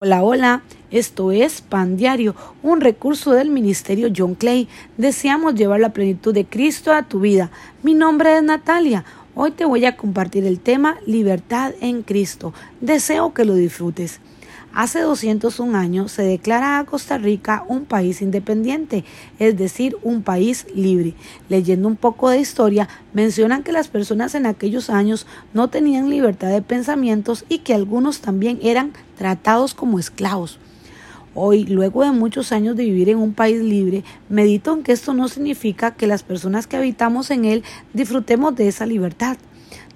Hola, hola, esto es Pan Diario, un recurso del Ministerio John Clay. Deseamos llevar la plenitud de Cristo a tu vida. Mi nombre es Natalia. Hoy te voy a compartir el tema Libertad en Cristo. Deseo que lo disfrutes. Hace 201 años se declara a Costa Rica un país independiente, es decir, un país libre. Leyendo un poco de historia, mencionan que las personas en aquellos años no tenían libertad de pensamientos y que algunos también eran tratados como esclavos. Hoy, luego de muchos años de vivir en un país libre, medito en que esto no significa que las personas que habitamos en él disfrutemos de esa libertad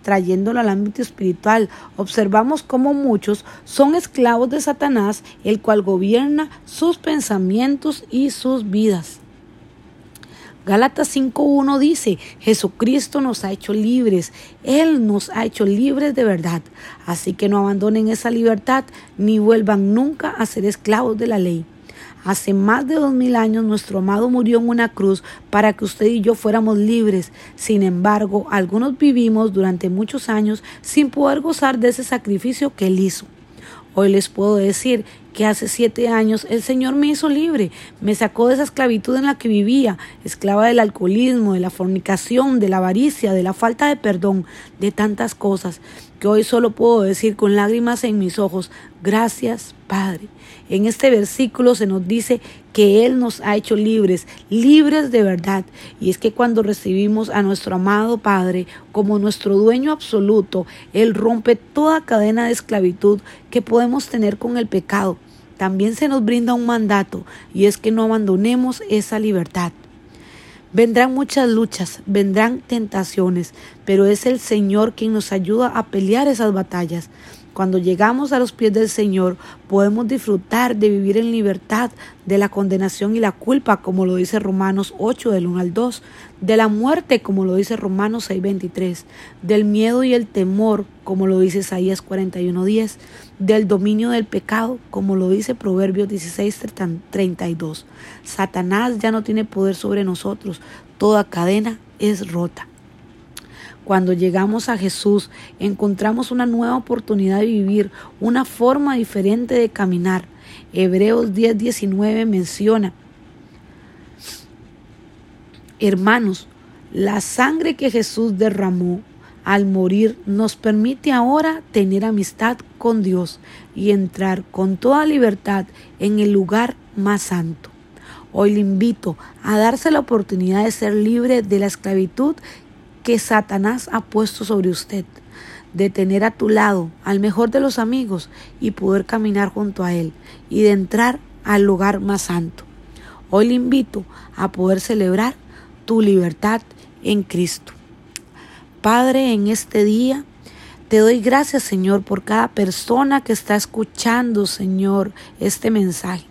trayéndolo al ámbito espiritual, observamos cómo muchos son esclavos de Satanás, el cual gobierna sus pensamientos y sus vidas. Gálatas 5.1 dice, Jesucristo nos ha hecho libres, Él nos ha hecho libres de verdad, así que no abandonen esa libertad ni vuelvan nunca a ser esclavos de la ley. Hace más de dos mil años nuestro amado murió en una cruz para que usted y yo fuéramos libres. Sin embargo, algunos vivimos durante muchos años sin poder gozar de ese sacrificio que él hizo. Hoy les puedo decir que hace siete años el Señor me hizo libre, me sacó de esa esclavitud en la que vivía, esclava del alcoholismo, de la fornicación, de la avaricia, de la falta de perdón, de tantas cosas, que hoy solo puedo decir con lágrimas en mis ojos, gracias Padre. En este versículo se nos dice que Él nos ha hecho libres, libres de verdad. Y es que cuando recibimos a nuestro amado Padre como nuestro dueño absoluto, Él rompe toda cadena de esclavitud que podemos tener con el pecado. También se nos brinda un mandato y es que no abandonemos esa libertad. Vendrán muchas luchas, vendrán tentaciones, pero es el Señor quien nos ayuda a pelear esas batallas. Cuando llegamos a los pies del Señor, podemos disfrutar de vivir en libertad de la condenación y la culpa, como lo dice Romanos 8 del 1 al 2, de la muerte, como lo dice Romanos 6, 23, del miedo y el temor, como lo dice Isaías 41, 10, del dominio del pecado, como lo dice Proverbios 16, 32. Satanás ya no tiene poder sobre nosotros, toda cadena es rota. Cuando llegamos a Jesús, encontramos una nueva oportunidad de vivir, una forma diferente de caminar. Hebreos 10:19 menciona, hermanos, la sangre que Jesús derramó al morir nos permite ahora tener amistad con Dios y entrar con toda libertad en el lugar más santo. Hoy le invito a darse la oportunidad de ser libre de la esclavitud que Satanás ha puesto sobre usted, de tener a tu lado al mejor de los amigos y poder caminar junto a él y de entrar al lugar más santo. Hoy le invito a poder celebrar tu libertad en Cristo. Padre, en este día te doy gracias, Señor, por cada persona que está escuchando, Señor, este mensaje.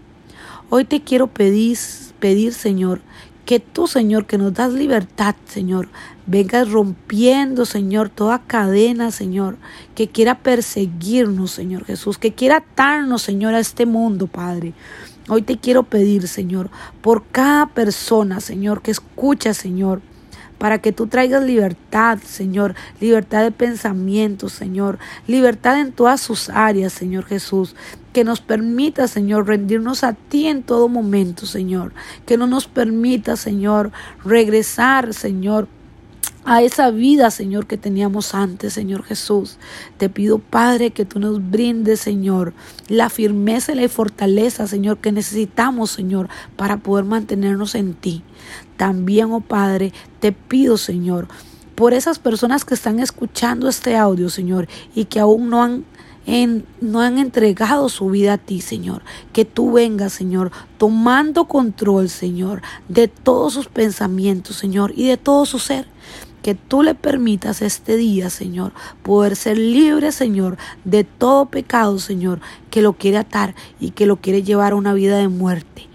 Hoy te quiero pedir, pedir, Señor, que tú, Señor, que nos das libertad, Señor, vengas rompiendo, Señor, toda cadena, Señor, que quiera perseguirnos, Señor Jesús, que quiera atarnos, Señor, a este mundo, Padre. Hoy te quiero pedir, Señor, por cada persona, Señor, que escucha, Señor, para que tú traigas libertad, Señor, libertad de pensamiento, Señor, libertad en todas sus áreas, Señor Jesús. Que nos permita, Señor, rendirnos a ti en todo momento, Señor. Que no nos permita, Señor, regresar, Señor, a esa vida, Señor, que teníamos antes, Señor Jesús. Te pido, Padre, que tú nos brindes, Señor, la firmeza y la fortaleza, Señor, que necesitamos, Señor, para poder mantenernos en ti. También, oh Padre, te pido, Señor, por esas personas que están escuchando este audio, Señor, y que aún no han no han entregado su vida a ti, Señor. Que tú vengas, Señor, tomando control, Señor, de todos sus pensamientos, Señor, y de todo su ser que tú le permitas este día, Señor, poder ser libre, Señor, de todo pecado, Señor, que lo quiere atar y que lo quiere llevar a una vida de muerte.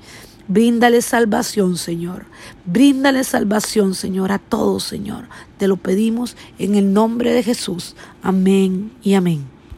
Bríndale salvación, Señor. Bríndale salvación, Señor, a todos, Señor. Te lo pedimos en el nombre de Jesús. Amén y amén.